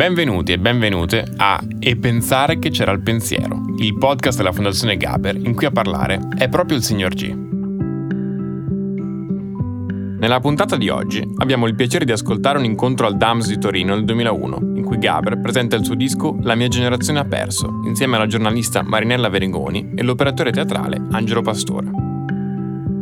Benvenuti e benvenute a E pensare che c'era il pensiero, il podcast della Fondazione Gaber in cui a parlare è proprio il signor G. Nella puntata di oggi abbiamo il piacere di ascoltare un incontro al DAMS di Torino nel 2001, in cui Gaber presenta il suo disco La mia generazione ha perso, insieme alla giornalista Marinella Verigoni e l'operatore teatrale Angelo Pastore.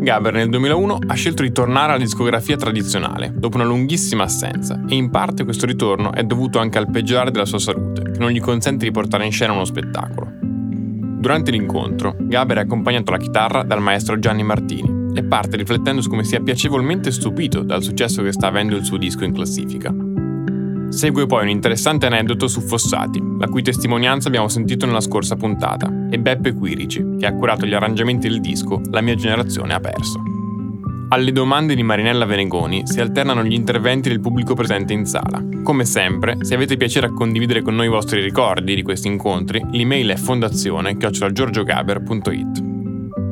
Gaber nel 2001 ha scelto di tornare alla discografia tradizionale, dopo una lunghissima assenza, e in parte questo ritorno è dovuto anche al peggiorare della sua salute, che non gli consente di portare in scena uno spettacolo. Durante l'incontro, Gaber è accompagnato alla chitarra dal maestro Gianni Martini e parte riflettendo su come sia piacevolmente stupito dal successo che sta avendo il suo disco in classifica. Segue poi un interessante aneddoto su Fossati, la cui testimonianza abbiamo sentito nella scorsa puntata, e Beppe Quirici, che ha curato gli arrangiamenti del disco La mia generazione ha perso. Alle domande di Marinella Venegoni si alternano gli interventi del pubblico presente in sala. Come sempre, se avete piacere a condividere con noi i vostri ricordi di questi incontri, l'email è fondazione-giorgiogaber.it.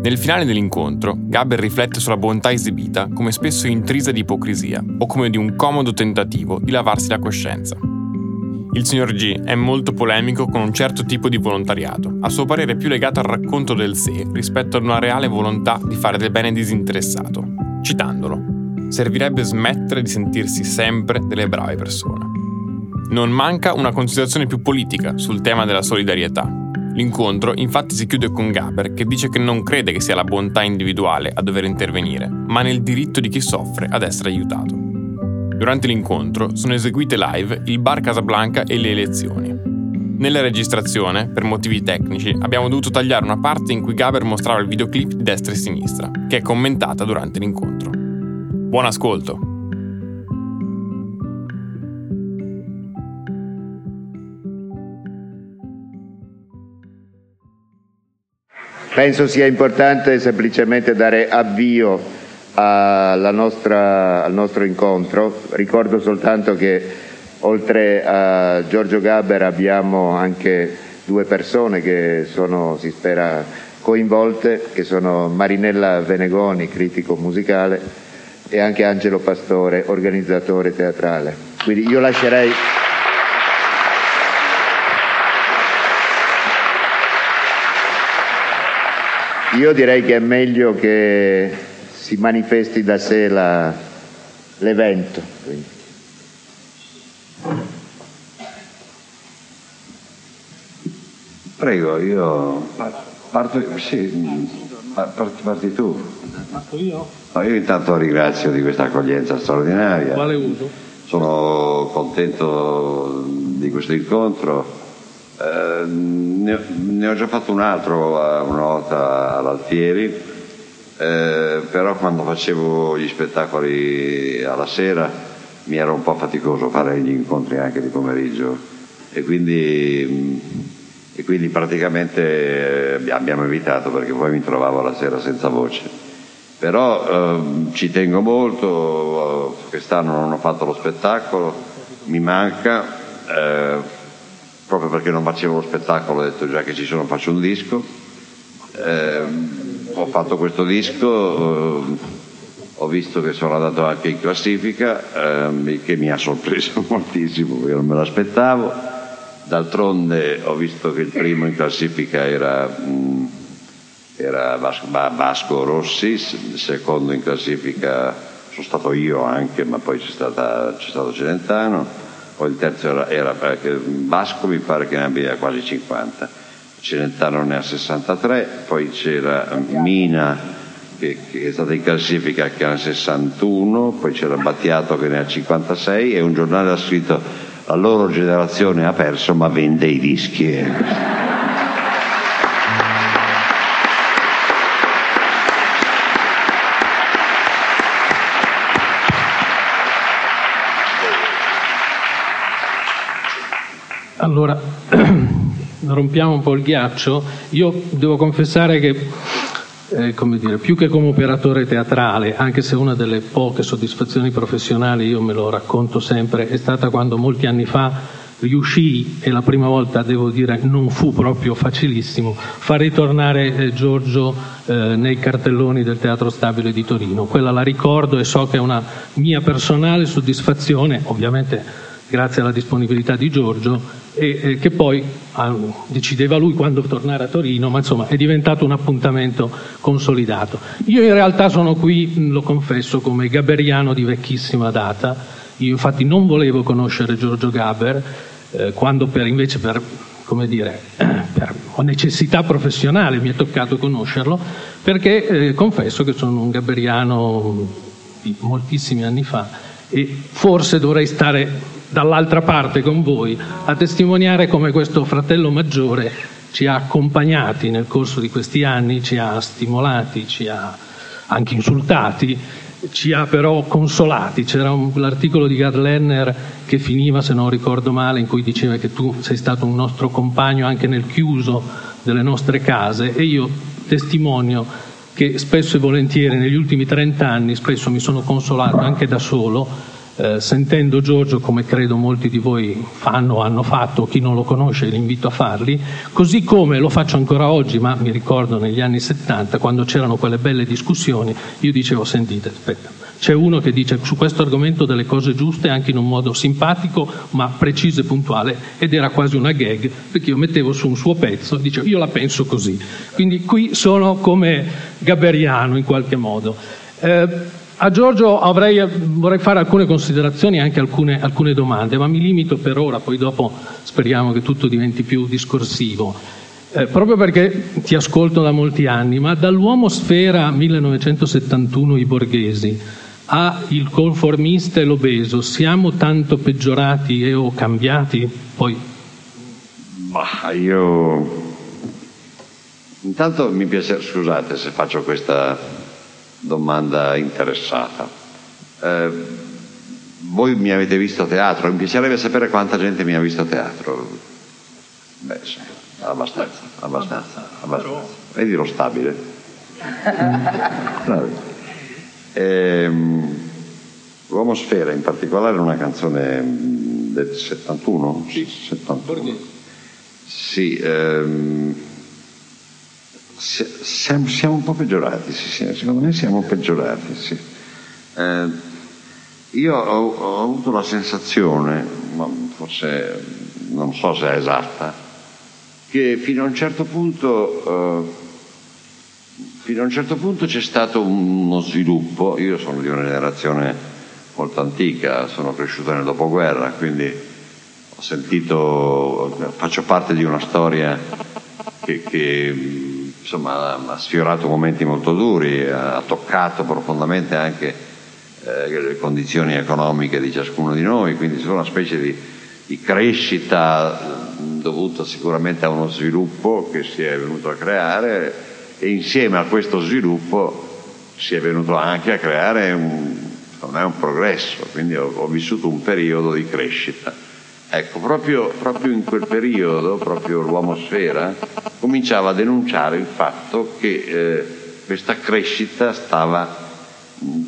Nel finale dell'incontro, Gaber riflette sulla bontà esibita come spesso intrisa di ipocrisia o come di un comodo tentativo di lavarsi la coscienza. Il signor G è molto polemico con un certo tipo di volontariato, a suo parere più legato al racconto del sé rispetto ad una reale volontà di fare del bene disinteressato. Citandolo, servirebbe smettere di sentirsi sempre delle brave persone. Non manca una considerazione più politica sul tema della solidarietà, L'incontro infatti si chiude con Gaber che dice che non crede che sia la bontà individuale a dover intervenire, ma nel diritto di chi soffre ad essere aiutato. Durante l'incontro sono eseguite live il bar Casablanca e le elezioni. Nella registrazione, per motivi tecnici, abbiamo dovuto tagliare una parte in cui Gaber mostrava il videoclip di destra e sinistra, che è commentata durante l'incontro. Buon ascolto! Penso sia importante semplicemente dare avvio nostra, al nostro incontro. Ricordo soltanto che oltre a Giorgio Gaber abbiamo anche due persone che sono, si spera, coinvolte, che sono Marinella Venegoni, critico musicale, e anche Angelo Pastore, organizzatore teatrale. Quindi io lascerei Io direi che è meglio che si manifesti da sé la, l'evento. Prego, io parto, sì, parti, parti tu. Parto io? No, io intanto ringrazio di questa accoglienza straordinaria. Quale uso? Sono contento di questo incontro eh, ne, ho, ne, ho già fatto un altro eh, una volta all'Altieri, eh, però quando facevo gli spettacoli alla sera mi era un po' faticoso fare gli incontri anche di pomeriggio e quindi, e quindi praticamente eh, abbiamo evitato perché poi mi trovavo la sera senza voce. Però eh, ci tengo molto, quest'anno non ho fatto lo spettacolo, mi manca. Eh, proprio perché non facevo lo spettacolo ho detto già che ci sono faccio un disco. Eh, ho fatto questo disco eh, ho visto che sono andato anche in classifica eh, che mi ha sorpreso moltissimo perché non me l'aspettavo. D'altronde ho visto che il primo in classifica era, mh, mm, era Vasco, Vasco, Rossi secondo in classifica sono stato io anche ma poi c'è, stata, c'è stato Celentano poi il terzo era, era Vasco mi pare che ne abbia quasi 50, Celentano ne ha 63, poi c'era Mina che, che, è stata in classifica che ne ha 61, poi c'era Battiato che ne ha 56 e un giornale ha scritto la loro generazione ha perso ma vende i dischi. Allora, rompiamo un po' il ghiaccio, io devo confessare che eh, come dire, più che come operatore teatrale, anche se una delle poche soddisfazioni professionali, io me lo racconto sempre, è stata quando molti anni fa riuscii, e la prima volta devo dire non fu proprio facilissimo, far ritornare eh, Giorgio eh, nei cartelloni del Teatro Stabile di Torino. Quella la ricordo e so che è una mia personale soddisfazione, ovviamente grazie alla disponibilità di Giorgio, e, e che poi ah, decideva lui quando tornare a Torino, ma insomma è diventato un appuntamento consolidato. Io in realtà sono qui, lo confesso, come gaberiano di vecchissima data, io infatti non volevo conoscere Giorgio Gaber, eh, quando per, invece per, dire, per, necessità professionale mi è toccato conoscerlo, perché eh, confesso che sono un gaberiano di moltissimi anni fa e forse dovrei stare dall'altra parte con voi a testimoniare come questo fratello maggiore ci ha accompagnati nel corso di questi anni, ci ha stimolati, ci ha anche insultati, ci ha però consolati. C'era un, l'articolo di Gad Lerner che finiva, se non ricordo male, in cui diceva che tu sei stato un nostro compagno anche nel chiuso delle nostre case e io testimonio che spesso e volentieri negli ultimi 30 anni spesso mi sono consolato anche da solo eh, sentendo Giorgio, come credo molti di voi fanno o hanno fatto, chi non lo conosce li invito a farli, così come lo faccio ancora oggi, ma mi ricordo negli anni 70, quando c'erano quelle belle discussioni, io dicevo, sentite, aspetta, c'è uno che dice su questo argomento delle cose giuste anche in un modo simpatico, ma preciso e puntuale, ed era quasi una gag, perché io mettevo su un suo pezzo e dicevo, io la penso così. Quindi qui sono come Gaberiano in qualche modo. Eh, a Giorgio avrei, vorrei fare alcune considerazioni e anche alcune, alcune, domande, ma mi limito per ora, poi dopo speriamo che tutto diventi più discorsivo. Eh, proprio perché ti ascolto da molti anni, ma dall'uomo sfera 1971 i borghesi a il conformista e l'obeso, siamo tanto peggiorati e o cambiati? Poi... Bah, io... Intanto mi piace, scusate se faccio questa domanda interessata. Eh, voi mi avete visto a teatro, mi piacerebbe sapere quanta gente mi ha visto a teatro. Beh sì, abbastanza, abbastanza, abbastanza. Vedi lo stabile? ehm, L'Uomo Sfera in particolare è una canzone del 71? Sì, 71. Sì, ehm, siamo, un po' peggiorati, sì, secondo me siamo peggiorati. Sì. Eh, io ho, ho, avuto la sensazione, ma forse non so se è esatta, che fino a un certo punto, eh, fino a un certo punto c'è stato uno sviluppo, io sono di una generazione molto antica, sono cresciuto nel dopoguerra, quindi ho sentito, faccio parte di una storia che, che insomma, ha sfiorato momenti molto duri, ha toccato profondamente anche eh, le condizioni economiche di ciascuno di noi, quindi c'è una specie di, di crescita dovuta sicuramente a uno sviluppo che si è venuto a creare e insieme a questo sviluppo si è venuto anche a creare un, un progresso, quindi ho, ho vissuto un periodo di crescita. Ecco, proprio, proprio, in quel periodo, proprio l'uomo sfera cominciava a denunciare il fatto che eh, questa crescita stava,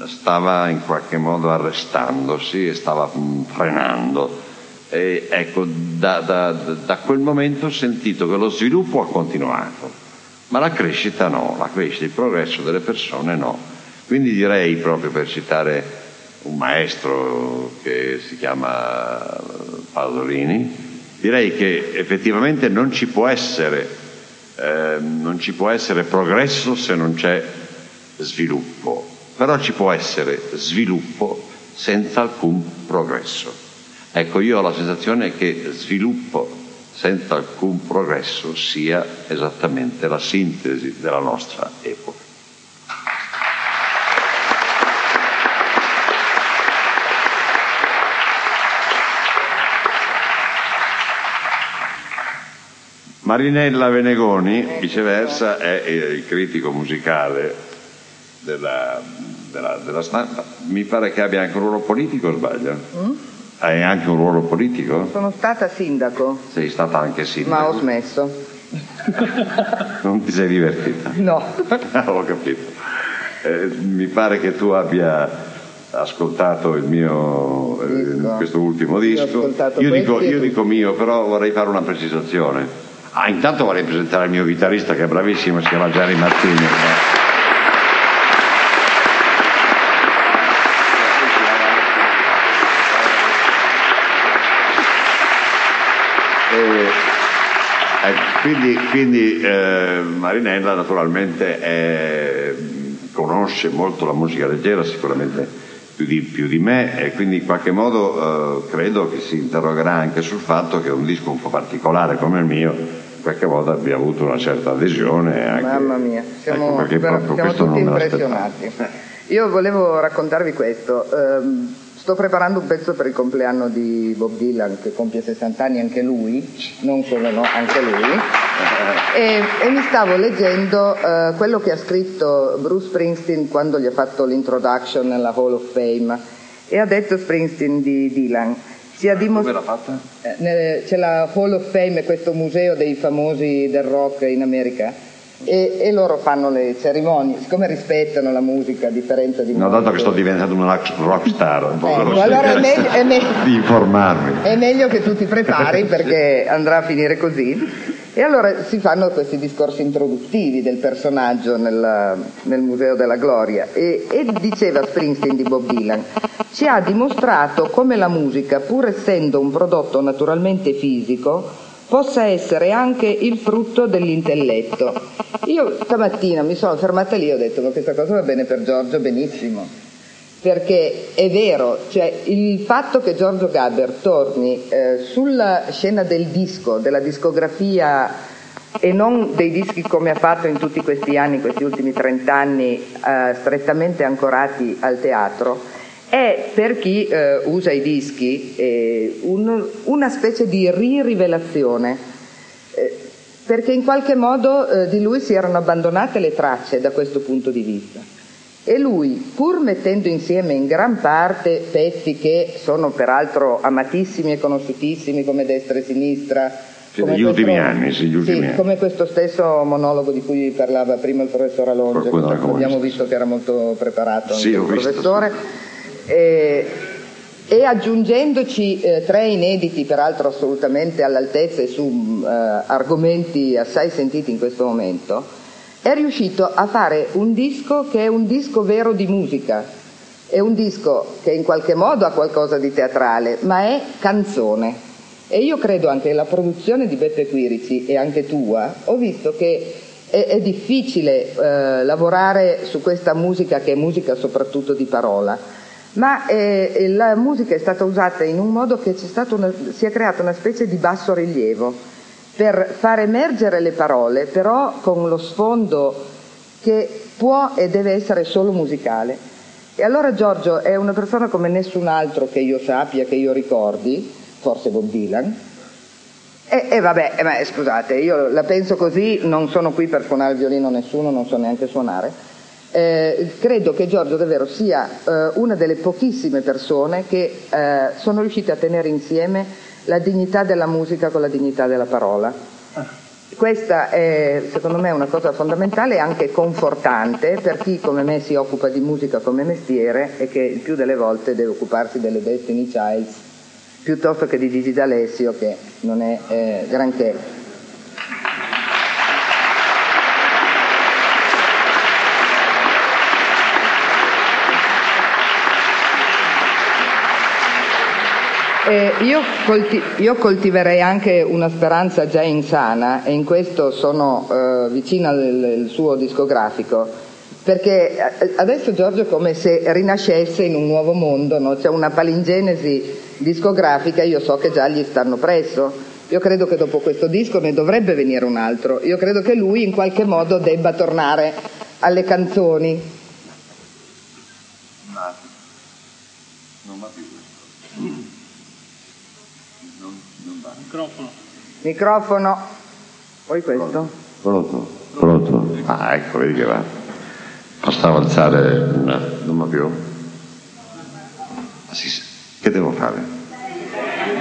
stava, in qualche modo arrestandosi e stava mm, frenando. E, ecco, da, da, da quel momento ho sentito che lo sviluppo ha continuato, ma la crescita no, la crescita, il progresso delle persone no. Quindi direi, proprio per citare un maestro che si chiama Pasolini, direi che effettivamente non ci può essere, eh, non ci può essere progresso se non c'è sviluppo, però ci può essere sviluppo senza alcun progresso. Ecco, io ho la sensazione che sviluppo senza alcun progresso sia esattamente la sintesi della nostra epoca. Marinella Venegoni, viceversa, è il critico musicale della, della, della stampa. Mi pare che abbia anche un ruolo politico, sbaglio? Mm? Hai anche un ruolo politico? Sono stata sindaco. Sei stata anche sindaco. Ma ho smesso. non ti sei divertita? No. ho capito. Eh, mi pare che tu abbia ascoltato il mio eh, questo ultimo disco. Io dico, io dico mio, però vorrei fare una precisazione. Ah, intanto vorrei presentare il mio chitarrista che è bravissimo, si chiama Gianni Martini. Eh, quindi, quindi eh, Marinella naturalmente è, conosce molto la musica leggera, sicuramente più di, più di, me e quindi in qualche modo eh, credo che si interrogerà anche sul fatto che un disco un po' particolare come il mio in qualche modo abbia avuto una certa adesione. Anche, Mamma mia, siamo, ecco siamo tutti impressionati. Io volevo raccontarvi questo. Um, Sto preparando un pezzo per il compleanno di Bob Dylan che compie 60 anni anche lui, non solo no, anche lui. E, e mi stavo leggendo uh, quello che ha scritto Bruce Springsteen quando gli ha fatto l'introduction nella Hall of Fame e ha detto Springsteen di Dylan. Si dimos- Dove l'ha fatta? Eh, c'è la Hall of Fame, questo museo dei famosi del rock in America e, e, loro fanno le cerimonie, siccome rispettano la musica a differenza di No, dato che sto diventando una rock star, un po' ecco, allora è meglio, è meglio, di informarmi. È meglio che tu ti prepari perché andrà a finire così. E allora si fanno questi discorsi introduttivi del personaggio nel, nel Museo della Gloria e, e diceva Springsteen di Bob Dylan, ci ha dimostrato come la musica, pur essendo un prodotto naturalmente fisico, possa essere anche il frutto dell'intelletto. Io stamattina mi sono fermata lì e ho detto ma questa cosa va bene per Giorgio benissimo, perché è vero, cioè il fatto che Giorgio Gaber torni eh, sulla scena del disco, della discografia e non dei dischi come ha fatto in tutti questi anni, questi ultimi 30 anni, eh, strettamente ancorati al teatro, è per chi eh, usa i dischi eh, un, una specie di ririvelazione, eh, perché in qualche modo eh, di lui si erano abbandonate le tracce da questo punto di vista. E lui, pur mettendo insieme in gran parte pezzi che sono peraltro amatissimi e conosciutissimi come destra e sinistra, come negli questo, ultimi anni, sì, sì, come questo stesso monologo di cui parlava prima il professor Alonso, abbiamo visto che era molto preparato sì, il professore. Eh, e aggiungendoci eh, tre inediti, peraltro assolutamente all'altezza e su eh, argomenti assai sentiti in questo momento, è riuscito a fare un disco che è un disco vero di musica, è un disco che in qualche modo ha qualcosa di teatrale, ma è canzone. E io credo anche la produzione di Beppe Quirici e anche tua, ho visto che è, è difficile eh, lavorare su questa musica che è musica soprattutto di parola. Ma eh, la musica è stata usata in un modo che una, si è creata una specie di basso rilievo per far emergere le parole, però con lo sfondo che può e deve essere solo musicale. E allora Giorgio è una persona come nessun altro che io sappia, che io ricordi, forse Bob Dylan. E, e vabbè, eh, ma, scusate, io la penso così, non sono qui per suonare il violino nessuno, non so neanche suonare eh, credo che Giorgio davvero sia eh, una delle pochissime persone che eh, sono riuscite a tenere insieme la dignità della musica con la dignità della parola. Questa è secondo me una cosa fondamentale e anche confortante per chi come me si occupa di musica come mestiere e che il più delle volte deve occuparsi delle Destiny Childs piuttosto che di Gigi D'Alessio che non è eh, granché. Io, colti- io, coltiverei anche una speranza già insana e in questo sono eh, vicina al suo discografico perché eh, adesso Giorgio è come se rinascesse in un nuovo mondo, no? c'è una palingenesi discografica, io so che già gli stanno presso. Io credo che dopo questo disco ne dovrebbe venire un altro. Io credo che lui in qualche modo debba tornare alle canzoni. Non va più Microfono. Microfono. Poi questo? Pronto? Pronto? Ah, ecco, vedi che va. Bastava alzare una... non va più? Sì, che devo fare?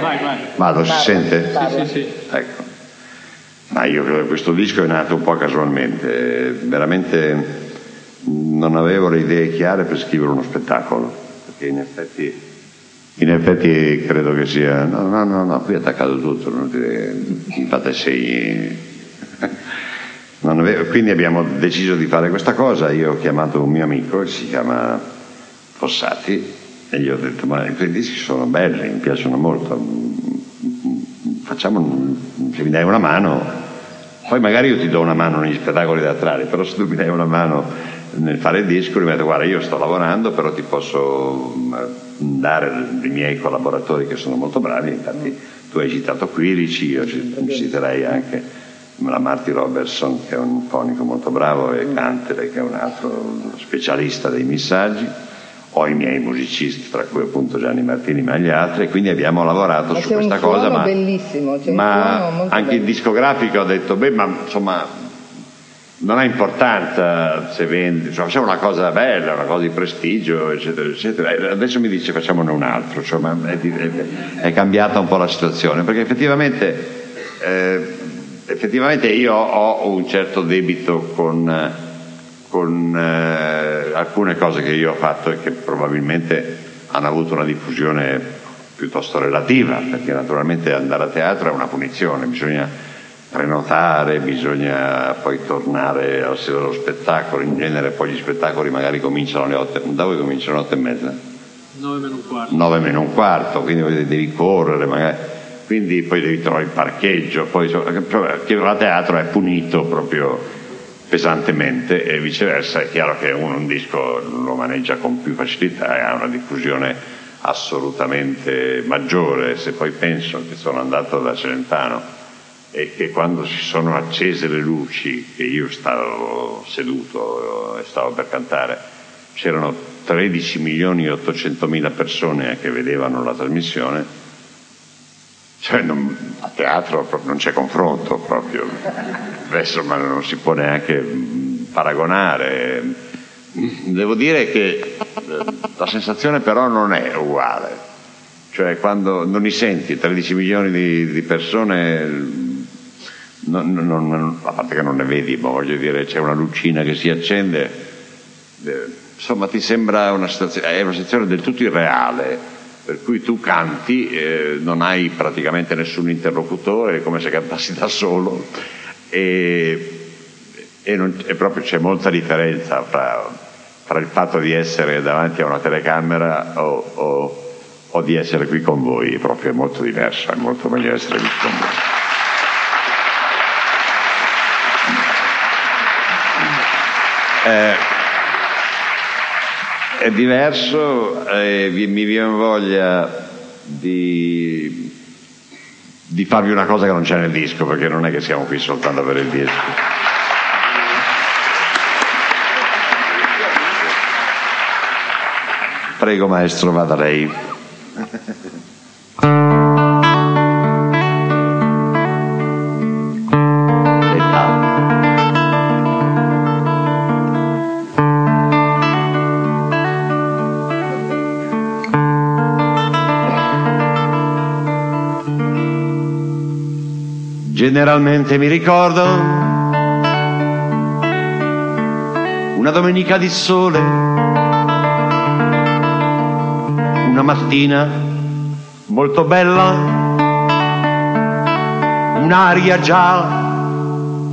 Vai, vai. Vado, si sente? parla. Sì, sì. Ecco. Ma io credo che questo disco è nato un po' casualmente, veramente non avevo le idee chiare per scrivere uno spettacolo, perché in effetti, in effetti credo che sia... No, no, no, no qui è attaccato tutto, non ti fate avevo- quindi abbiamo deciso di fare questa cosa, io ho chiamato un mio amico, che si chiama Fossati, e gli ho detto, ma i tuoi dischi sono belli, mi piacciono molto, facciamo, un- se mi dai una mano, poi magari io ti do una mano negli spettacoli teatrali, però se tu mi dai una mano nel fare il disco, mi detto guarda io sto lavorando, però ti posso mm, dare i miei collaboratori che sono molto bravi, infatti tu hai citato Quirici, io ci- citerei anche la Marty Robertson che è un fonico molto bravo e Cantere che è un altro specialista dei messaggi ho i miei musicisti tra cui appunto Gianni Martini ma gli altri e quindi abbiamo lavorato Ma su questa cosa ma, bellissimo, c'è ma anche il bello. discografico ha detto beh ma insomma non ha importanza se vendi, cioè, facciamo una cosa bella, una cosa di prestigio, eccetera, eccetera. Adesso mi dice facciamone un altro, cioè, ma è, è- è cambiata un po' la situazione, perché effettivamente, eh, effettivamente io ho un certo debito con, con eh, alcune cose che io ho fatto e che probabilmente hanno avuto una diffusione piuttosto relativa, perché naturalmente andare a teatro è una punizione, bisogna prenotare, bisogna poi tornare alla sera dello spettacolo, in genere poi gli spettacoli magari cominciano alle 8, da voi cominciano alle 8 e mezza? 9 meno un quarto. 9 meno un quarto, quindi devi correre magari, quindi poi devi trovare il parcheggio, poi insomma, chi va a teatro è punito proprio pesantemente e viceversa è chiaro che uno un disco lo maneggia con più facilità e ha una diffusione assolutamente maggiore, se poi penso che sono andato da Celentano e che quando si sono accese le luci, che io stavo seduto e stavo per cantare, c'erano 13 milioni e 800 mila persone che vedevano la trasmissione, cioè non- a teatro non c'è confronto proprio, adesso non si può neanche mh, paragonare. Devo dire che eh, la sensazione però non è uguale, cioè quando non li senti 13 milioni di, di persone, non- non- non- a parte che non ne vedi, ma voglio dire c'è una lucina che si accende, eh, insomma ti sembra una situazione, è una situazione del tutto irreale, per cui tu canti, eh, non hai praticamente nessun interlocutore, è come se cantassi da solo e, e non- e proprio c'è molta differenza fra, fra il fatto di essere davanti a una telecamera o, o- o di essere qui con voi, è proprio molto diverso, è molto meglio essere qui con voi. Eh, è diverso, vi- mi viene voglia di, di farvi una cosa che non c'è nel disco, perché non è che siamo qui soltanto per il disco. Prego maestro, vada lei. Generalmente mi ricordo una domenica di sole, una mattina molto bella, un'aria già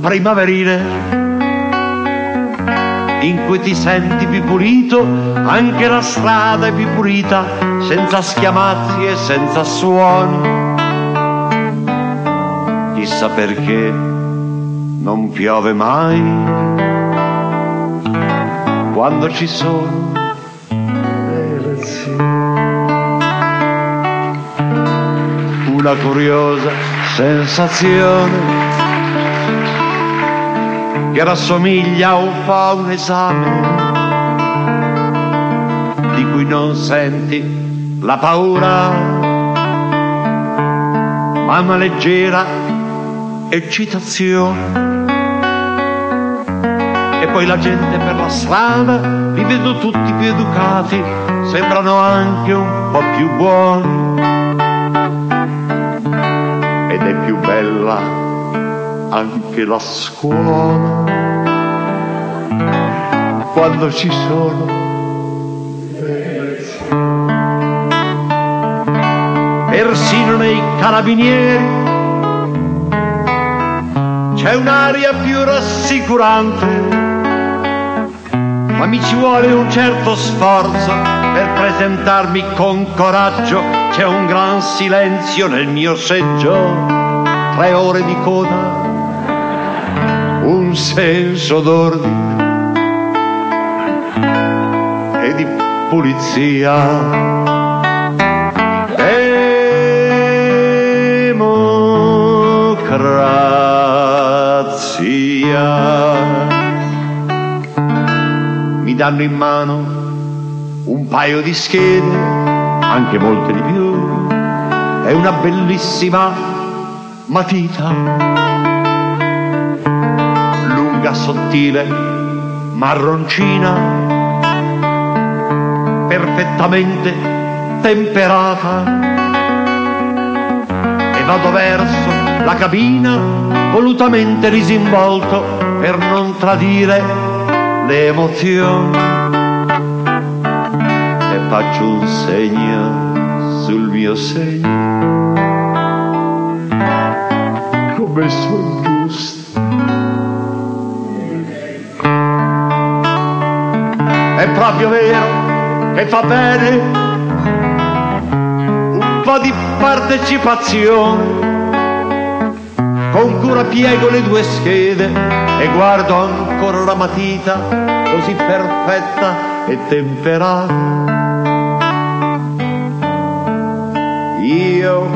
primaverile in cui ti senti più pulito, anche la strada è più pulita, senza schiamazzi e senza suoni chissà perché non piove mai quando ci sono le elezioni. Una curiosa sensazione che rassomiglia un fa un esame di cui non senti la paura ma una leggera eccitazione. E poi la gente per la strada li vedo tutti più educati, sembrano anche un po' più buoni. è più bella anche la scuola quando ci sono persino nei carabinieri c'è un'aria più rassicurante, ma mi ci vuole un certo sforzo per presentarmi con coraggio, c'è un gran silenzio nel mio seggio, tre ore di coda, un senso d'ordine e di pulizia. Democrazia. Mi danno in mano un paio di schede, anche molte di più, e una bellissima matita, lunga, sottile, marroncina, perfettamente temperata. E vado verso la cabina, volutamente disinvolto per non tradire le emozioni. E faccio un segno sul mio segno, come sono giusto. È proprio vero che fa bene un po' di partecipazione con cura piego le due schede e guardo ancora la matita così perfetta e temperata. Io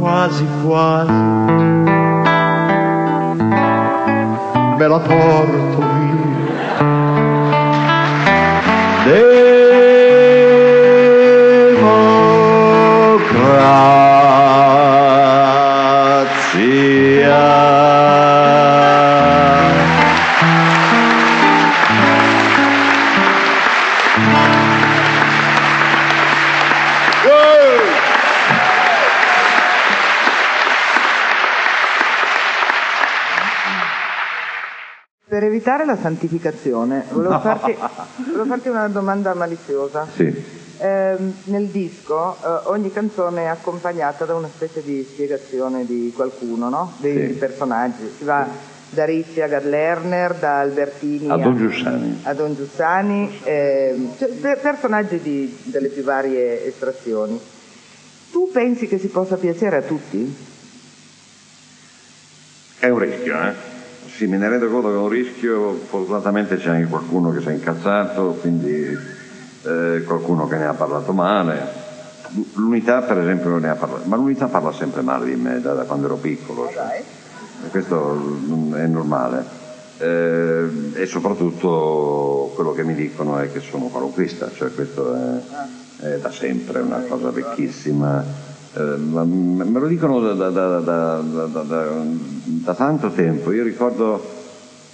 quasi quasi me la porto via. Democrazia. La santificazione, volevo farti, volevo farti una domanda maliziosa. Sì. Ehm, nel disco eh, ogni canzone è accompagnata da una specie di spiegazione di qualcuno, no? Dei Sì. personaggi. Si va da Rizzi a Gad Lerner, da Albertini A Don Giussani. a Don Giussani, ehm, cioè, per- personaggi di- delle più varie estrazioni. Tu pensi che si possa piacere a tutti? È un rischio, eh? Sì, me ne rendo conto che è un rischio, fortunatamente c'è anche qualcuno che si è incazzato, quindi eh, qualcuno che ne ha parlato male. L'unità per esempio ne ha parlato, ma l'unità parla sempre male di me da, da quando ero piccolo, cioè, questo mm, è normale. Eh, e soprattutto quello che mi dicono è che sono qualunquista, cioè questo è, è da sempre una cosa vecchissima. Eh, me lo dicono da, da- da- da- tanto tempo. Io ricordo,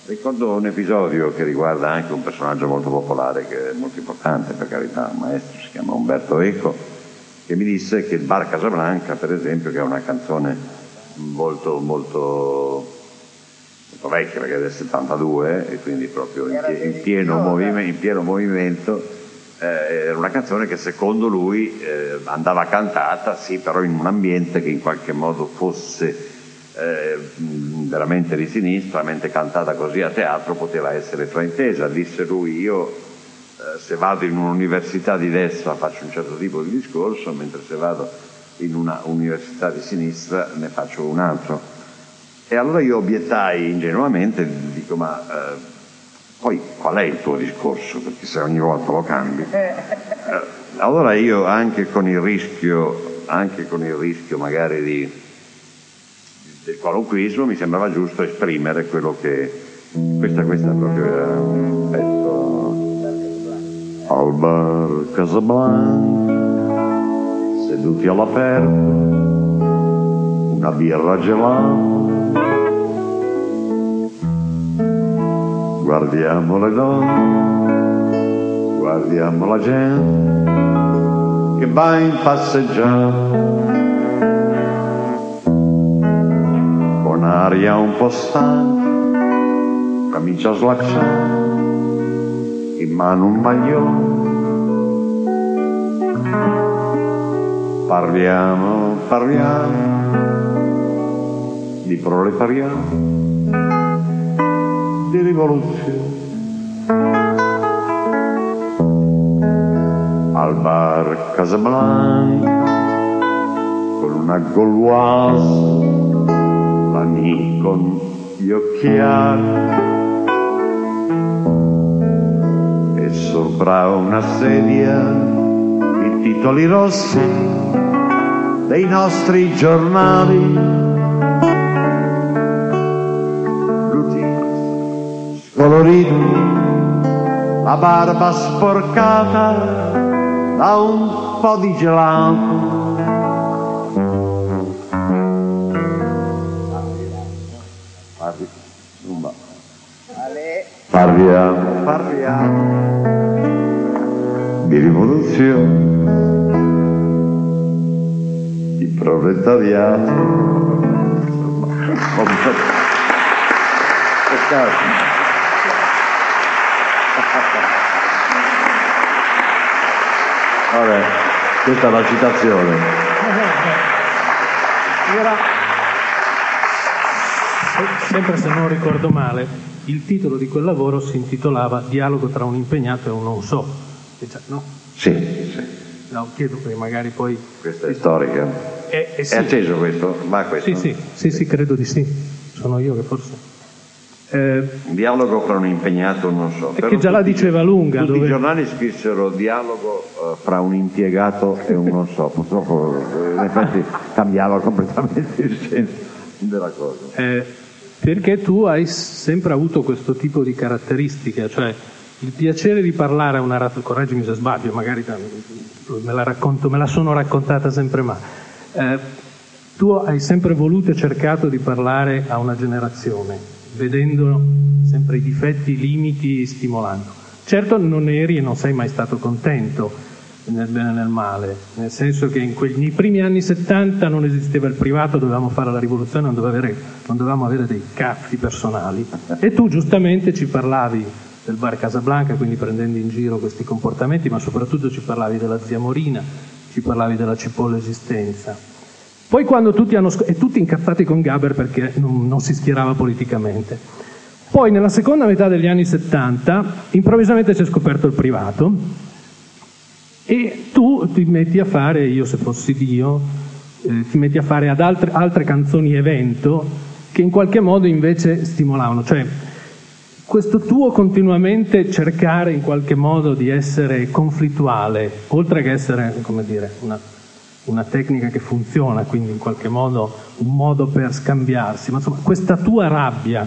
ricordo un episodio che riguarda anche un personaggio molto popolare, che è molto importante per carità, un maestro, si chiama Umberto Eco, che mi disse che il Bar Casablanca, per esempio, che è una canzone molto, molto, molto vecchia, perché è del 72, e quindi proprio in, in pieno, movime- in pieno movimento, eh, era una canzone che secondo lui eh, andava cantata, sì, però in un ambiente che in qualche modo fosse eh, veramente di sinistra, mentre cantata così a teatro poteva essere fraintesa. Disse lui, io eh, se vado in un'università di destra faccio un certo tipo di discorso, mentre se vado in una università di sinistra ne faccio un altro. E allora io obiettai ingenuamente, dico ma eh, poi qual è il tuo discorso? Perché se ogni volta lo cambi. Eh, allora io anche con il rischio, anche con il rischio magari di, del qualunquismo mi sembrava giusto esprimere quello che questa, questa proprio era un pezzo. Al bar Casablanca seduti all'aperto una birra gelata. Guardiamo le donne guardiamo la gente che va in passeggiata un'aria un po' stanca, camicia slacciata, in mano un maglione. Parliamo, parliamo di proletariato, di rivoluzione. Al bar Casablanca, con una gauloise, con gli occhiali, e sopra una sedia i titoli rossi dei nostri giornali. scolorito, la barba sporcata da un po' di gelato. Rivoluzione, di proletariato. Peccato. Vabbè, questa è la citazione. Era, se- sempre se non ricordo male, il titolo di quel lavoro si intitolava Dialogo tra un impegnato e un non so. E già- No? Sì, sì, No, chiedo perché magari poi... questa è storica. Eh, eh sì. È acceso questo? Va questo? Sì, sì, sì, sì, credo di sì. Sono io che forse... Eh, Un dialogo fra un impegnato non so. Che già la diceva lunga, Tutti dove- i giornali scrissero dialogo eh, fra un impiegato e un non so. Purtroppo eh, in effetti cambiava completamente il senso della cosa. Eh, perché tu hai sempre avuto questo tipo di caratteristiche, cioè il piacere di parlare a una razza, correggimi se sbaglio, magari me la, racconto, me la sono raccontata sempre ma eh, tu hai sempre voluto e cercato di parlare a una generazione, vedendo sempre i difetti, i limiti, e stimolando. Certo non eri e non sei mai stato contento nel bene e nel male, nel senso che quegli, nei primi anni 70 non esisteva il privato, dovevamo fare la rivoluzione, non dovevamo avere, non dovevamo avere dei cazzi personali. E tu giustamente ci parlavi del bar Casablanca, quindi prendendo in giro questi comportamenti, ma soprattutto ci parlavi della zia Morina, ci parlavi della cipolla esistenza. Poi quando tutti hanno e tutti incazzati con Gaber perché non, non si schierava politicamente. Poi nella seconda metà degli anni 70 improvvisamente si è scoperto il privato e tu ti metti a fare, io se fossi Dio, eh, ti metti a fare ad altre, altre canzoni evento che in qualche modo invece stimolavano. Cioè, questo tuo continuamente cercare in qualche modo di essere conflittuale, oltre che essere, come dire, una, una tecnica che funziona, quindi in qualche modo un modo per scambiarsi, ma insomma questa tua rabbia,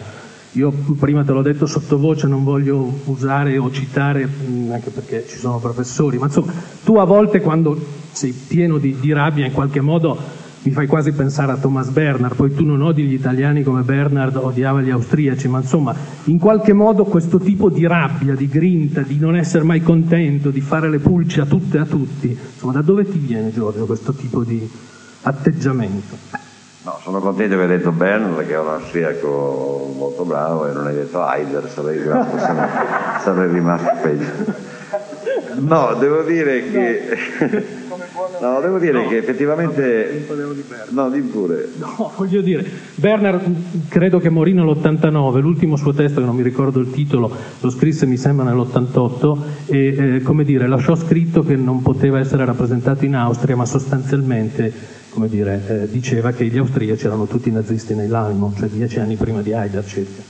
io prima te l'ho detto sottovoce, non voglio usare o citare, mh, anche perché ci sono professori, ma insomma tu a volte quando sei pieno di, di rabbia in qualche modo mi fai quasi pensare a Thomas Bernhard, poi tu non odi gli italiani come Bernhard odiava gli austriaci, ma insomma, in qualche modo questo tipo di rabbia, di grinta, di non essere mai contento, di fare le pulci a tutte e a tutti, insomma, da dove ti viene Giorgio questo tipo di atteggiamento? No, sono contento che hai detto Bernard, che è un austriaco molto bravo, e non hai detto Heider, sarei, sarei, sarei rimasto peggio. No, devo dire che... No, devo dire che effettivamente... No, di pure. No, voglio dire, Bernard mh, credo che morì nell'89, l'ultimo suo testo, che non mi ricordo il titolo, lo scrisse mi sembra nell'88 e eh, come dire, lasciò scritto che non poteva essere rappresentato in Austria, ma sostanzialmente come dire, eh, diceva che gli austriaci erano tutti nazisti nell'animo, cioè dieci anni prima di Heider circa.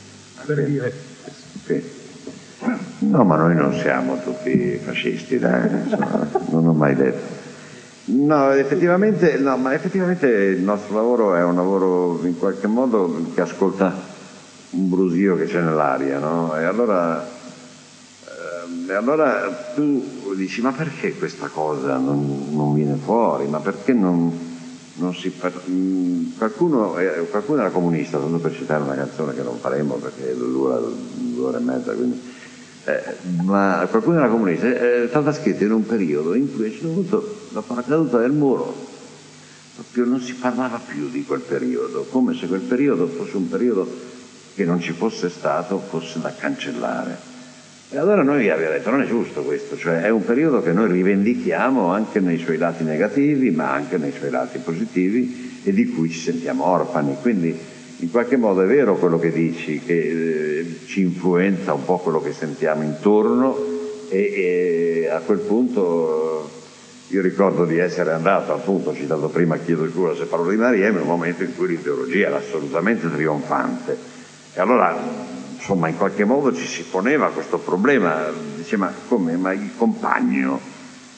Per dire, Sì. No, ma noi non siamo tutti fascisti, dai, insomma, non ho mai detto. No, effettivamente, no, ma effettivamente il nostro lavoro è un lavoro in qualche modo che ascolta un brusio che c'è nell'aria, no? E allora, ehm, e allora tu dici, ma perché questa cosa non, non viene fuori? Ma perché non, non si... par- mm, qualcuno, eh, qualcuno era comunista, tanto per citare una canzone che non faremo perché dura due ore e mezza, quindi... Eh, ma qualcuno era comunista, eh, è stata scritta in un periodo in cui a un certo punto, dopo la caduta del muro, proprio non si parlava più di quel periodo, come se quel periodo fosse un periodo che non ci fosse stato, fosse da cancellare. E allora noi abbiamo detto non è giusto questo, cioè è un periodo che noi rivendichiamo anche nei suoi lati negativi, ma anche nei suoi lati positivi e di cui ci sentiamo orfani. Quindi in qualche modo è vero quello che dici, che eh, ci influenza un po' quello che sentiamo intorno e, e a quel punto io ricordo di essere andato, appunto, citato prima, chiedo scusa se parlo di Maria, in un momento in cui l'ideologia era assolutamente trionfante. E allora insomma in qualche modo ci si poneva questo problema, diceva come, ma il compagno,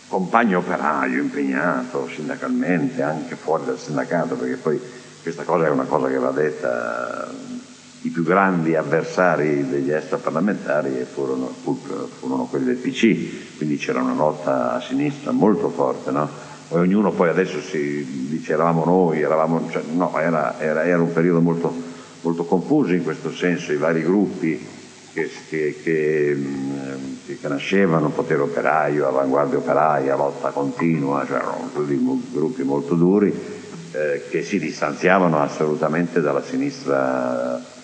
compagno operaio impegnato sindacalmente, anche fuori dal sindacato, perché poi questa cosa è una cosa che va detta, i più grandi avversari degli extraparlamentari furono, furono quelli del PC, quindi c'era una lotta a sinistra molto forte, no? Ognuno poi adesso si dice eravamo noi, eravamo, cioè, no, era, era, era un periodo molto molto confusi in questo senso, i vari gruppi che, che, che, che nascevano, potere operaio, avanguardia operaia, lotta continua, cioè erano gruppi molto duri eh, che si distanziavano assolutamente dalla sinistra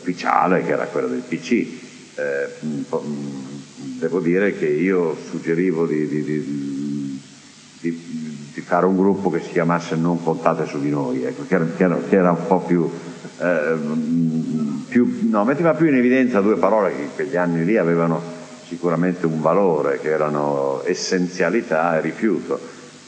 ufficiale che era quella del PC. Eh, mm, mm, devo dire che io suggerivo di, di, di, di, fare un gruppo che si chiamasse Non contate su di noi, ecco, che, era, che era un po' più eh, più, no, metteva più in evidenza due parole che in quegli anni lì avevano sicuramente un valore, che erano essenzialità e rifiuto.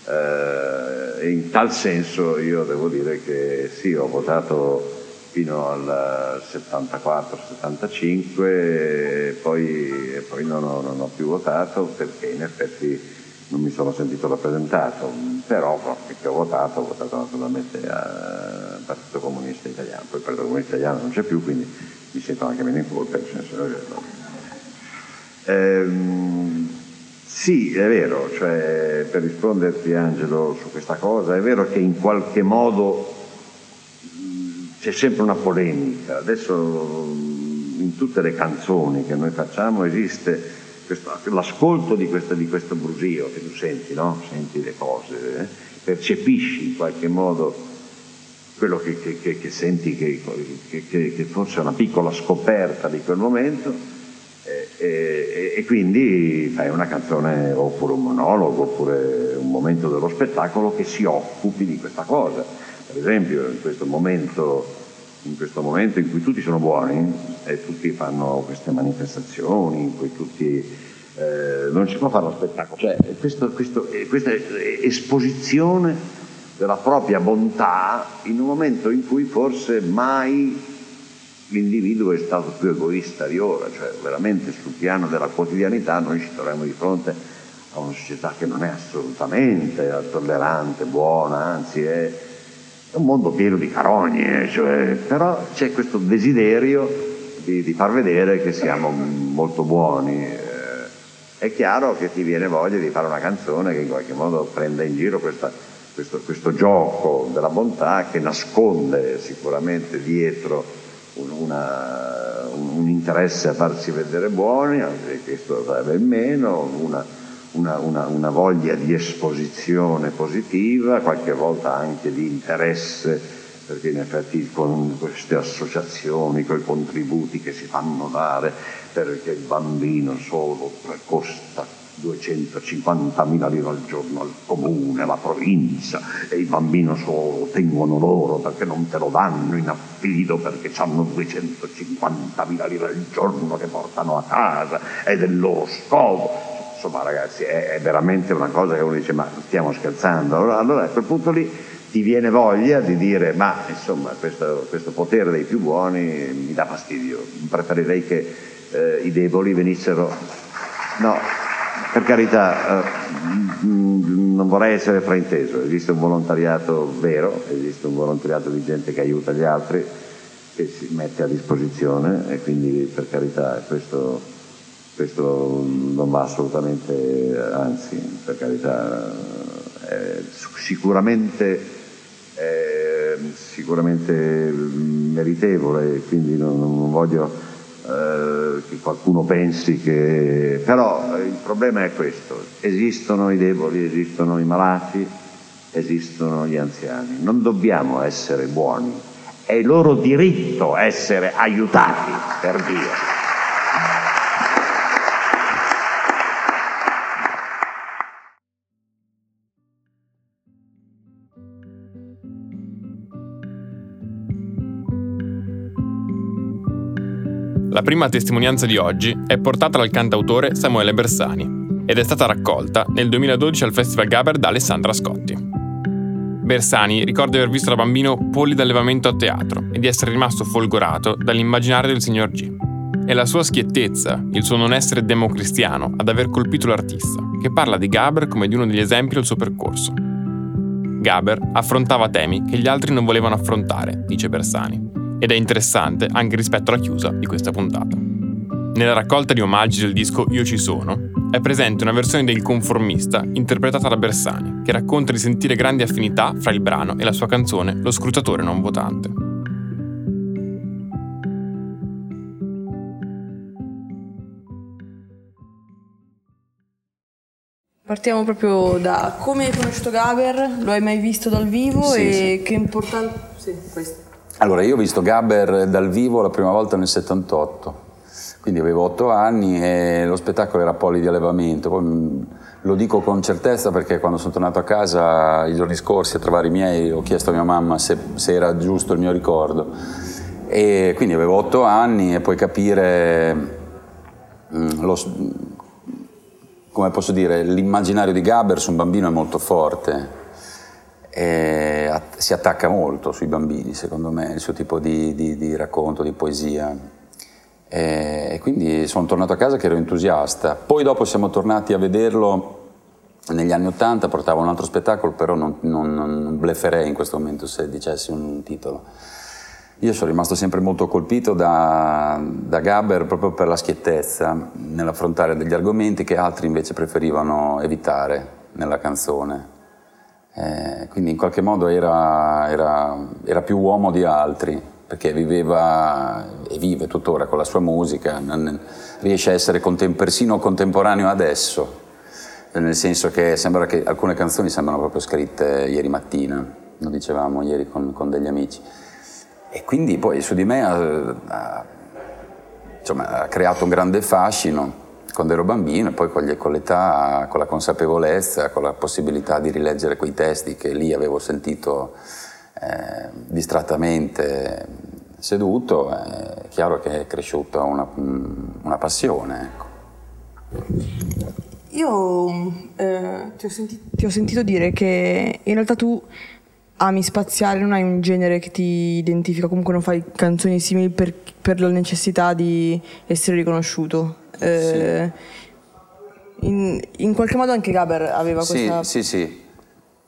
Eh, in tal senso io devo dire che sì, ho votato fino al 74-75 e poi, poi non, ho, non ho più votato perché in effetti non mi sono sentito rappresentato, però che ho votato, ho votato naturalmente al Partito Comunista Italiano, poi il Partito Comunista Italiano non c'è più, quindi mi sento anche meno in colpa, che... Ehm, sì, è vero, cioè, per risponderti Angelo su questa cosa, è vero che in qualche modo c'è sempre una polemica, adesso in tutte le canzoni che noi facciamo esiste questo, l'ascolto di questo, di questo, brusio che tu senti, no? senti le cose, eh? percepisci in qualche modo quello che, che, che, che senti che, forse è una piccola scoperta di quel momento e, e, e, quindi fai una canzone oppure un monologo oppure un momento dello spettacolo che si occupi di questa cosa. Per esempio in questo momento in questo momento in cui tutti sono buoni e tutti fanno queste manifestazioni, in cui tutti eh, non si può fare lo spettacolo, cioè questo, questo, eh, questa esposizione della propria bontà in un momento in cui forse mai l'individuo è stato più egoista di ora, cioè veramente sul piano della quotidianità noi ci troviamo di fronte a una società che non è assolutamente tollerante, buona, anzi è è un mondo pieno di carogne, cioè, però c'è questo desiderio di, di, far vedere che siamo molto buoni. Eh, è chiaro che ti viene voglia di fare una canzone che in qualche modo prenda in giro questa, questo, questo, gioco della bontà che nasconde sicuramente dietro un, una, un, un interesse a farsi vedere buoni, anche questo sarebbe meno, una, una, una, una, voglia di esposizione positiva, qualche volta anche di interesse, perché in effetti con queste associazioni, con i contributi che si fanno dare, perché il bambino solo costa 250.000 lire al giorno al comune, alla provincia e il bambino solo tengono loro perché non te lo danno in affido perché hanno 250.000 lire al giorno che portano a casa ed è il loro scopo insomma ragazzi è, è, veramente una cosa che uno dice ma stiamo scherzando, allora, allora, a quel punto lì ti viene voglia di dire ma insomma questo, questo potere dei più buoni mi dà fastidio, preferirei che eh, i deboli venissero... No, per carità, eh, non vorrei essere frainteso, esiste un volontariato vero, esiste un volontariato di gente che aiuta gli altri, che si mette a disposizione e quindi per carità questo questo non va assolutamente, anzi, per carità, è sicuramente, è sicuramente meritevole, quindi non, non voglio eh, che qualcuno pensi che... però il problema è questo, esistono i deboli, esistono i malati esistono gli anziani. Non dobbiamo essere buoni, è loro diritto essere aiutati, per Dio. La prima testimonianza di oggi è portata dal cantautore Samuele Bersani ed è stata raccolta nel 2012 al Festival Gaber da Alessandra Scotti. Bersani ricorda di aver visto da bambino polli d'allevamento a teatro e di essere rimasto folgorato dall'immaginario del signor G. È la sua schiettezza, il suo non essere democristiano, ad aver colpito l'artista, che parla di Gaber come di uno degli esempi del suo percorso. Gaber affrontava temi che gli altri non volevano affrontare, dice Bersani, ed è interessante anche rispetto alla chiusa di questa puntata. Nella raccolta di omaggi del disco Io ci sono è presente una versione del conformista interpretata da Bersani, che racconta di sentire grandi affinità fra il brano e la sua canzone Lo scrutatore non votante. Partiamo proprio da come hai conosciuto Gaber, lo hai mai visto dal vivo Sì, e sì. che importanza... Sì, questo. Allora, io ho visto Gabber dal vivo la prima volta nel 78, quindi avevo otto anni e lo spettacolo era Poli di allevamento. Poi, lo dico con certezza perché quando sono tornato a casa i giorni scorsi a trovare i miei ho chiesto a mia mamma se, se era giusto il mio ricordo. E quindi avevo otto anni e puoi capire mh, lo come posso dire, l'immaginario di Gaber su un bambino è molto forte e at- si attacca molto sui bambini, secondo me, il suo tipo di, di- di racconto, di poesia. E, e quindi sono tornato a casa che ero entusiasta. Poi dopo siamo tornati a vederlo negli anni Ottanta, portava un altro spettacolo, però non, non, non blefferei in questo momento se dicessi un titolo. Io sono rimasto sempre molto colpito da, da Gaber proprio per la schiettezza nell'affrontare degli argomenti che altri invece preferivano evitare nella canzone. Eh, quindi in qualche modo era, era- era più uomo di altri, perché viveva e vive tuttora con la sua musica, non- riesce a essere contem- persino contemporaneo adesso, nel senso che sembra che alcune canzoni sembrano proprio scritte ieri mattina, lo dicevamo ieri con, con degli amici. E quindi poi su di me ha, ha- insomma, ha creato un grande fascino quando ero bambino e poi con, con l'età, con la consapevolezza, con la possibilità di rileggere quei testi che lì avevo sentito eh, distrattamente seduto, è chiaro che è cresciuta una, una passione. Ecco. Io eh, ti, ho senti- ti ho sentito dire che in realtà tu ami spaziare, non hai un genere che ti identifica, comunque non fai canzoni simili per, per la necessità di essere riconosciuto. Eh, in, in qualche modo anche Gaber aveva Sì, questa... sì, sì.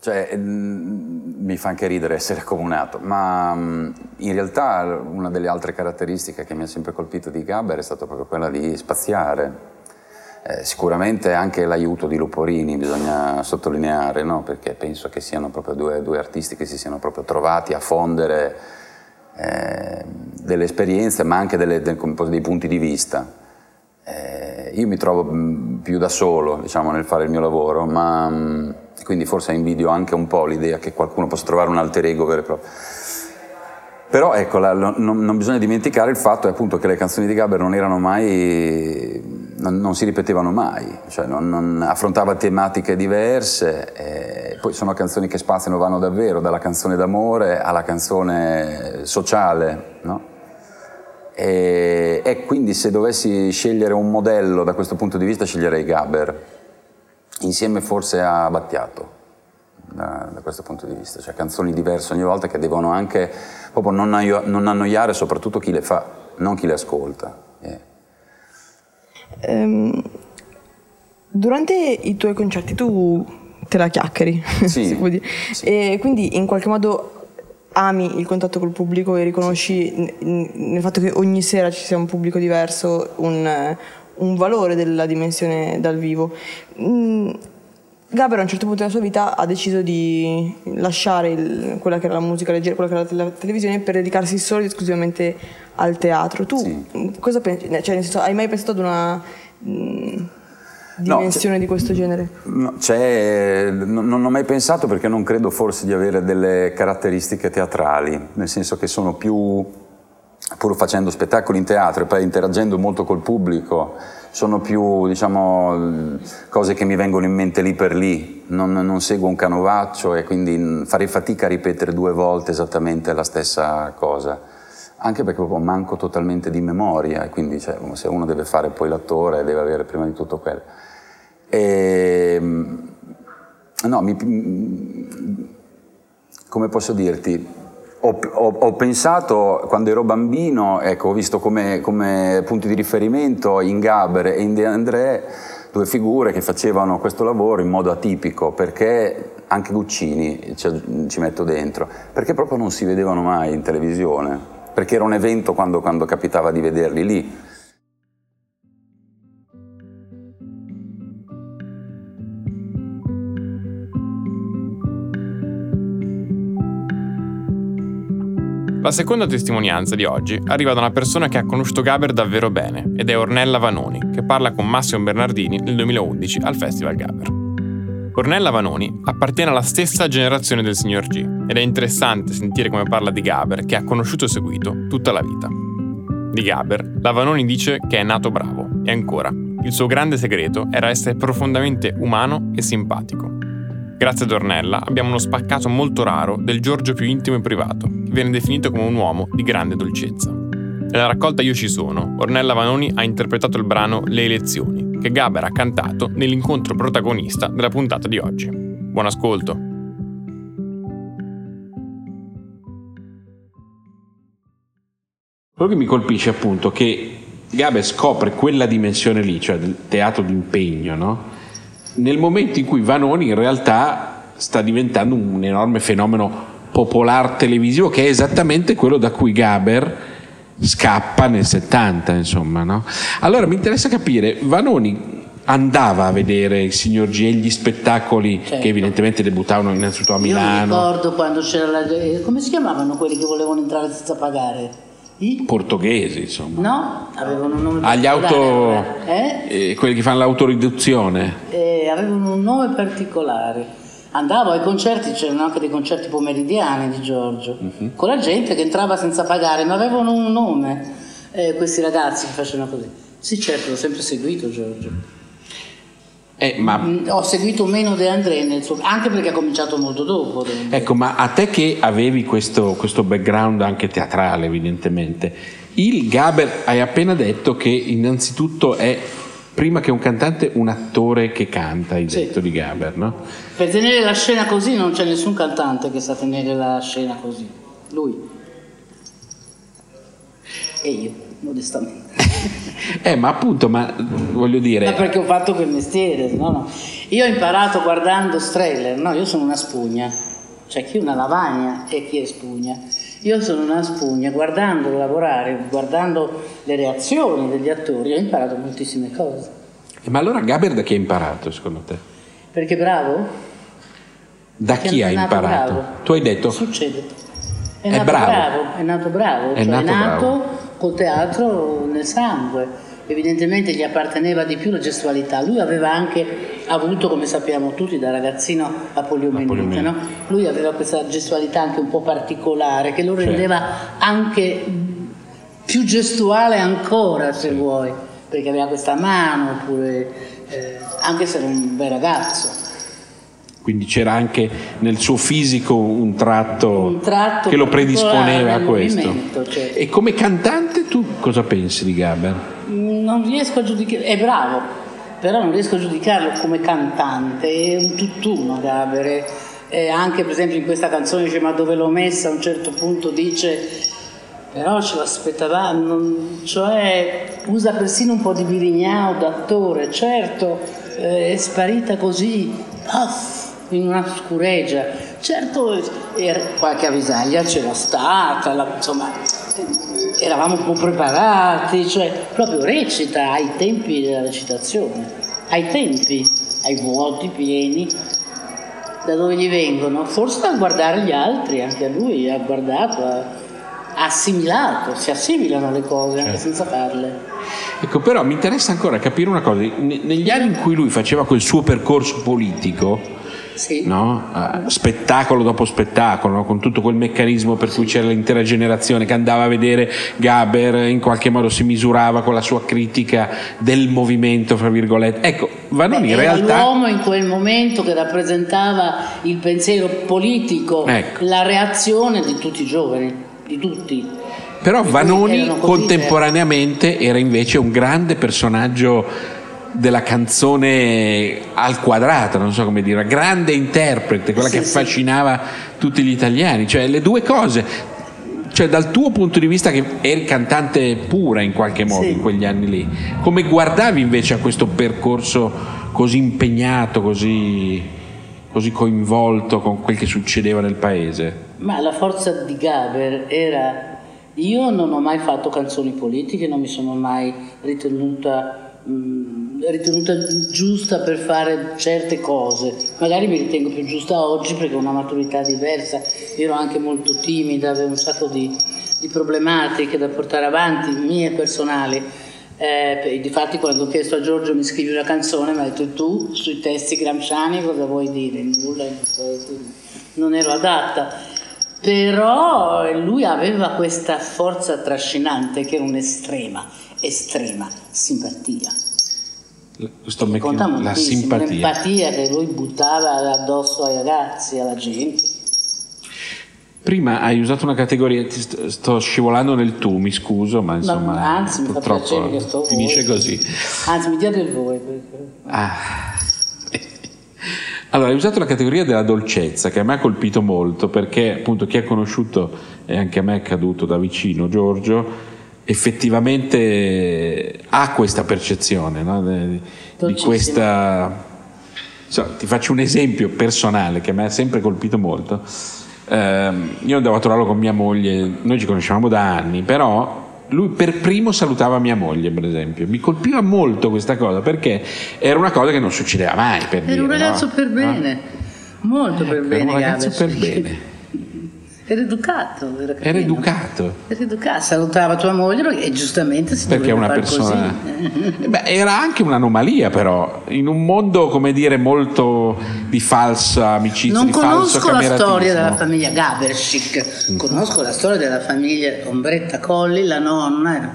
Cioè, mm, mi fa anche ridere essere comunato, ma mm, in realtà una delle altre caratteristiche che mi ha sempre colpito di Gaber è stata proprio quella di spaziare. Eh, sicuramente anche l'aiuto di Luporini bisogna sottolineare, no? perché penso che siano proprio due, due artisti che si siano proprio trovati a fondere eh, delle esperienze, ma anche delle- del- dei punti di vista. Eh, io mi trovo mh, più da solo, diciamo, nel fare il mio lavoro, ma mh, quindi forse invidio anche un po' l'idea che qualcuno possa trovare un alter ego vero e proprio. Però ecco, la- non, non bisogna dimenticare il fatto appunto che le canzoni di Gaber non erano mai, non, non si ripetevano mai, cioè non, affrontava tematiche diverse, e poi sono canzoni che spaziano, vanno davvero dalla canzone d'amore alla canzone sociale, no? E, e quindi se dovessi scegliere un modello da questo punto di vista sceglierei Gaber, insieme forse a Battiato, da, da questo punto di vista, cioè canzoni diverse ogni volta che devono anche proprio non, annoio- non annoiare soprattutto chi le fa, non chi le ascolta. Eh. Ehm, durante i tuoi concerti tu te la chiacchieri, Sì, si può dire. E quindi in qualche modo ami il contatto col pubblico e riconosci nel fatto che ogni sera ci sia un pubblico diverso un, un valore della dimensione dal vivo. Mm, Gaber a un certo punto della sua vita ha deciso di lasciare il- quella che era la musica leggera, quella che era la, tele- la televisione per dedicarsi solo ed esclusivamente al teatro. Tu mm, cosa pensi? Cioè, nel senso, hai mai pensato ad una... mm, dimensione no, di questo genere? No, non, non ho mai pensato perché non credo forse di avere delle caratteristiche teatrali, nel senso che sono più, pur facendo spettacoli in teatro e poi interagendo molto col pubblico, sono più diciamo, cose che mi vengono in mente lì per lì, non, non, seguo un canovaccio e quindi farei fatica a ripetere due volte esattamente la stessa cosa, anche perché proprio manco totalmente di memoria e quindi cioè, se uno deve fare poi l'attore deve avere prima di tutto quello. E, no, mi, come posso dirti, ho, ho, ho, pensato quando ero bambino, ecco, ho visto come, come, punti di riferimento in Gaber e in De André due figure che facevano questo lavoro in modo atipico, perché anche Guccini ci, ci metto dentro, perché proprio non si vedevano mai in televisione, perché era un evento quando, quando capitava di vederli lì. La seconda testimonianza di oggi arriva da una persona che ha conosciuto Gaber davvero bene ed è Ornella Vanoni, che parla con Massimo Bernardini nel 2011 al Festival Gaber. Ornella Vanoni appartiene alla stessa generazione del signor G ed è interessante sentire come parla di Gaber che ha conosciuto e seguito tutta la vita. Di Gaber, la Vanoni dice che è nato bravo e ancora, il suo grande segreto era essere profondamente umano e simpatico. Grazie ad Ornella abbiamo uno spaccato molto raro del Giorgio più intimo e privato, che viene definito come un uomo di grande dolcezza. Nella raccolta Io ci sono, Ornella Vanoni ha interpretato il brano Le elezioni, che Gaber ha cantato nell'incontro protagonista della puntata di oggi. Buon ascolto! Quello che mi colpisce appunto è che Gaber scopre quella dimensione lì, cioè del teatro d'impegno, no? Nel momento in cui Vanoni in realtà sta diventando un enorme fenomeno popolare televisivo che è esattamente quello da cui Gaber scappa nel 70 insomma no? allora mi interessa capire Vanoni andava a vedere il signor G e gli spettacoli certo. che evidentemente debuttavano innanzitutto a Milano io mi ricordo quando c'era la come si chiamavano quelli che volevano entrare senza pagare i? Portoghesi, insomma. No, avevano un nome Agli auto... Eh? Eh, quelli che fanno l'autoriduzione. Eh, avevano un nome particolare. Andavo ai concerti, c'erano anche dei concerti pomeridiani di Giorgio, uh-huh. con la gente che entrava senza pagare, ma avevano un nome, eh, questi ragazzi che facevano così. Sì, certo, l'ho sempre seguito Giorgio. Eh, ma... Mm, ho seguito meno De André, suo... anche perché ha cominciato molto dopo. Ecco, ma a te che avevi questo, questo, background anche teatrale, evidentemente, il Gaber hai appena detto che innanzitutto è, prima che un cantante, un attore che canta, hai detto sì. di Gaber, no? Per tenere la scena così non c'è nessun cantante che sa tenere la scena così. Lui. E io, modestamente. Eh, ma appunto, ma voglio dire... Ma perché ho fatto quel mestiere, no, no. Io ho imparato guardando Streller, no, io sono una spugna, cioè chi è una lavagna e chi è spugna. Io sono una spugna, guardando lavorare, guardando le reazioni degli attori, ho imparato moltissime cose. Eh, ma allora Gaber da chi ha imparato, secondo te? Perché bravo? Da Perché chi ha imparato? Bravo. Tu hai detto... Succede. È, è nato bravo. bravo. È nato bravo, è cioè nato, è nato bravo col teatro nel sangue. Evidentemente gli apparteneva di più la gestualità. Lui aveva anche avuto, come sappiamo tutti, da ragazzino la poliomielite. No? Lui aveva questa gestualità anche un po' particolare che lo rendeva certo. anche più gestuale ancora, se sì. vuoi, perché aveva questa mano, oppure, eh, anche se era un bel ragazzo quindi c'era anche nel suo fisico un tratto, un tratto che lo predisponeva a questo. Certo. E come cantante tu cosa pensi di Gaber? Non riesco a giudicare, è bravo, però non riesco a giudicarlo come cantante, è un tutt'uno Gaber. E anche per esempio in questa canzone dice ma dove l'ho messa a un certo punto dice però ce l'aspettavamo, cioè usa persino un po' di Virignao d'attore, certo eh, è sparita così, puff, in una scureggia. Certo, er, qualche avvisaglia c'era stata, la, insomma, eravamo un po' preparati, cioè proprio recita ai tempi della recitazione, ai tempi, ai vuoti pieni. Da dove gli vengono? Forse da guardare gli altri, anche a lui ha guardato, ha, assimilato, si assimilano le cose anche Certo. senza farle. Ecco, però mi interessa ancora capire una cosa. Ne- Negli anni in cui lui faceva quel suo percorso politico, no? Eh, spettacolo dopo spettacolo, no? con tutto quel meccanismo per cui c'era l'intera generazione che andava a vedere Gaber, in qualche modo si misurava con la sua critica del movimento, fra virgolette. Ecco, Vanoni in realtà... l'uomo in quel momento che rappresentava il pensiero politico, Ecco. la reazione di tutti i giovani, di tutti. Però Vanoni così contemporaneamente era invece un grande personaggio della canzone al quadrato, non so come dire, grande interprete, quella Sì, che sì. affascinava tutti gli italiani, cioè le due cose. Cioè dal tuo punto di vista che eri cantante pura in qualche modo Sì. in quegli anni lì, come guardavi invece a questo percorso così impegnato, così, così coinvolto con quel che succedeva nel paese? Ma la forza di Gaber era... Io non ho mai fatto canzoni politiche, non mi sono mai ritenuta, mh, ritenuta giusta per fare certe cose. Magari mi ritengo più giusta oggi perché ho una maturità diversa. Ero anche molto timida, avevo un sacco di, di problematiche da portare avanti, mie personali. Eh, difatti quando ho chiesto a Giorgio mi scrivi una canzone mi ha detto tu sui testi gramsciani cosa vuoi dire? Nulla, non ero adatta però lui aveva questa forza trascinante che era un'estrema, estrema simpatia. Me- Conta la moltissimo, simpatia. l'empatia che lui buttava addosso ai ragazzi, alla gente. Prima hai usato una categoria, sto, sto scivolando nel tu, mi scuso, ma insomma, anzi, mi fa purtroppo piacere che sto finisce voi. così. Anzi, mi diate il voi. perché- Ah. Allora, hai usato la categoria della dolcezza che a me ha colpito molto perché appunto chi ha conosciuto e anche a me è accaduto da vicino Giorgio effettivamente ha questa percezione no? Di questa So, ti faccio un esempio personale che mi ha sempre colpito molto. Ehm, io andavo a trovarlo con mia moglie, noi ci conoscevamo da anni, però lui per primo salutava mia moglie, per esempio. Mi colpiva molto questa cosa perché era una cosa che non succedeva mai. Per Era un dire, ragazzo no? per bene, molto per Era bene. un ragazzo per bene. Era educato. Era, Era educato. Era educato, salutava tua moglie perché e giustamente si Perché è una persona. Eh Beh, era anche un'anomalia, però, in un mondo, come dire, molto di falsa amicizia, Non conosco la storia della famiglia Gabershik, conosco la storia della famiglia Ombretta Colli, la nonna,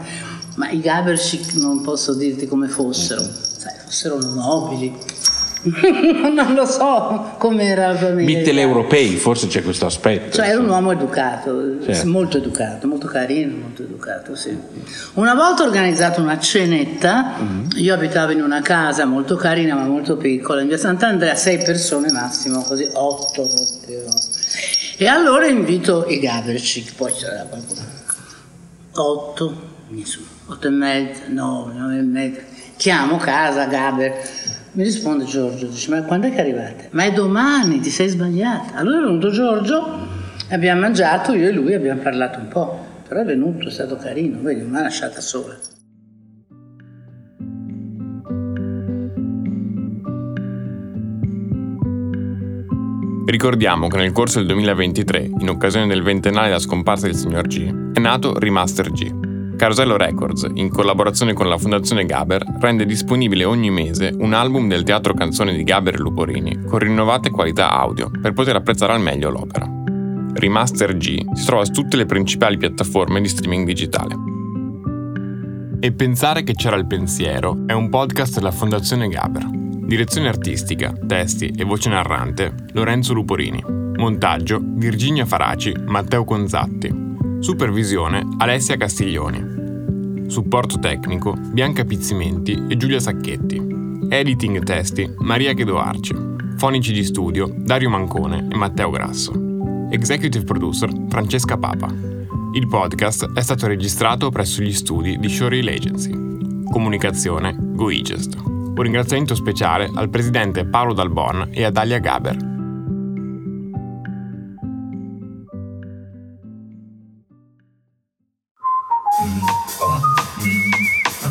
ma i Gabershik non posso dirti come fossero, sai, fossero nobili. non lo so come era la famiglia. Mitteleuropei, forse c'è questo aspetto. Cioè era un uomo educato, Certo. molto educato, molto carino, molto educato, sì. Una volta ho organizzato una cenetta, Mm-hmm. io abitavo in una casa molto carina ma molto piccola, in via Sant'Andrea, sei persone massimo, così otto, proprio. E allora invito i Gabercic, poi c'era qualcuno. Otto, otto e mezza, nove, nove e mezza. Chiamo casa Gaber. Mi risponde Giorgio, dice, ma quando è che arrivate? Ma è domani, ti sei sbagliata. Allora è venuto Giorgio, abbiamo mangiato, io e lui abbiamo parlato un po'. Però è venuto, è stato carino, vedi, non mi ha lasciata sola. Ricordiamo che nel corso del 2023, in occasione del ventennale della scomparsa del signor G, è nato Remaster G. Carosello Records, in collaborazione con la Fondazione Gaber, rende disponibile ogni mese un album del teatro canzone di Gaber e Luporini con rinnovate qualità audio per poter apprezzare al meglio l'opera. Remaster G si trova su tutte le principali piattaforme di streaming digitale. E pensare che c'era il pensiero è un podcast della Fondazione Gaber. Direzione artistica, testi e voce narrante Lorenzo Luporini. Montaggio Virginia Faraci, Matteo Conzatti. Supervisione Alessia Castiglioni. Supporto tecnico Bianca Pizzimenti e Giulia Sacchetti. Editing testi Maria Chedoarci. Fonici di studio Dario Mancone e Matteo Grasso. Executive producer Francesca Papa. Il podcast è stato registrato presso gli studi di Showreel Agency. Comunicazione GoEgest. Un ringraziamento speciale al presidente Paolo Dalbon e a Dalia Gaber.